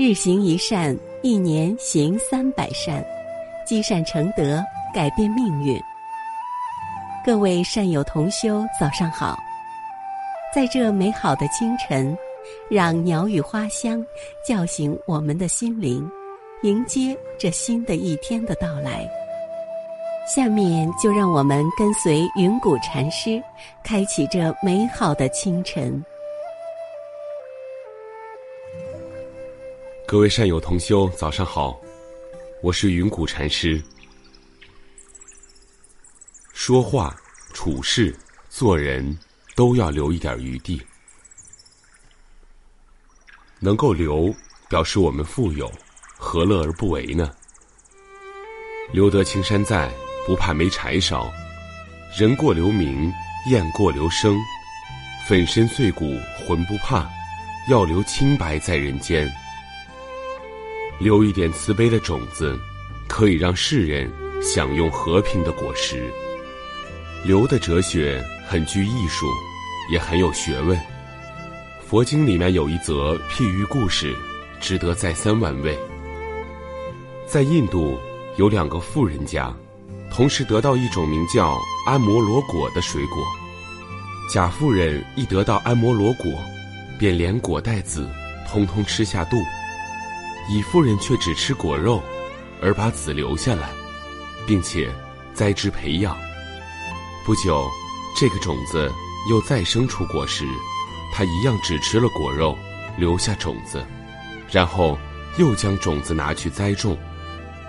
日行一善，一年行三百善，积善成德，改变命运。各位善友同修，早上好！在这美好的清晨，让鸟语花香叫醒我们的心灵，迎接这新的一天的到来。下面就让我们跟随云谷禅师，开启这美好的清晨。各位善友同修，早上好，我是云谷禅师。说话、处事、做人，都要留一点余地。能够留，表示我们富有，何乐而不为呢？留得青山在，不怕没柴烧。人过留名，雁过留声。粉身碎骨浑不怕，要留清白在人间。留一点慈悲的种子，可以让世人享用和平的果实。留的哲学很具艺术，也很有学问。佛经里面有一则譬喻故事，值得再三玩味。在印度有两个富人家，同时得到一种名叫安摩罗果的水果。甲夫人一得到安摩罗果，便连果带籽通通吃下肚。乙夫人却只吃果肉，而把籽留下来，并且栽植培养。不久，这个种子又再生出果实，她一样只吃了果肉，留下种子，然后又将种子拿去栽种。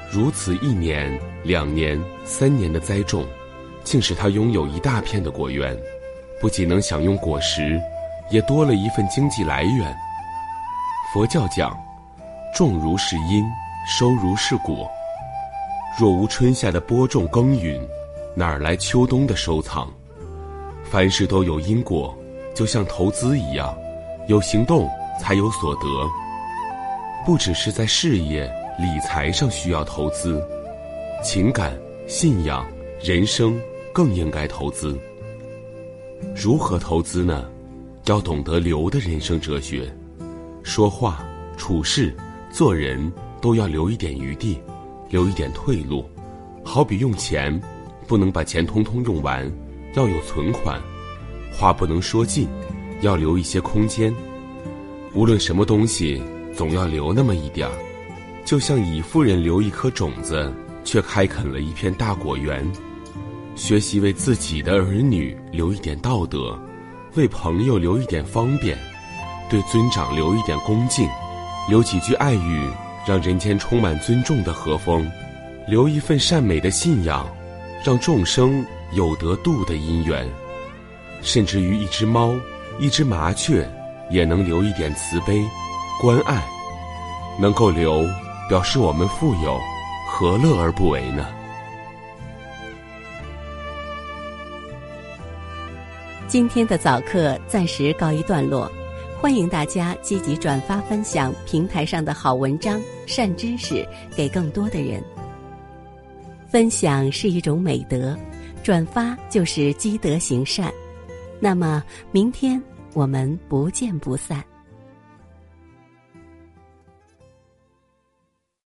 如此一年、两年、三年的栽种，竟使他拥有一大片的果园，不仅能享用果实，也多了一份经济来源。佛教讲。种如是因，收如是果。若无春夏的播种耕耘，哪儿来秋冬的收藏？凡事都有因果，就像投资一样，有行动才有所得。不只是在事业、理财上需要投资，情感、信仰、人生更应该投资。如何投资呢？要懂得留的人生哲学，说话、处事。做人都要留一点余地，留一点退路。好比用钱，不能把钱通通用完，要有存款；话不能说尽，要留一些空间。无论什么东西，总要留那么一点儿。就像乙夫人留一颗种子，却开垦了一片大果园。学习为自己的儿女留一点道德，为朋友留一点方便，对尊长留一点恭敬。留几句爱语，让人间充满尊重的和风；留一份善美的信仰，让众生有得度的因缘。甚至于一只猫、一只麻雀，也能留一点慈悲、关爱。能够留，表示我们富有，何乐而不为呢？今天的早课暂时告一段落。欢迎大家积极转发分享平台上的好文章、善知识给更多的人。分享是一种美德，转发就是积德行善。那么，明天我们不见不散。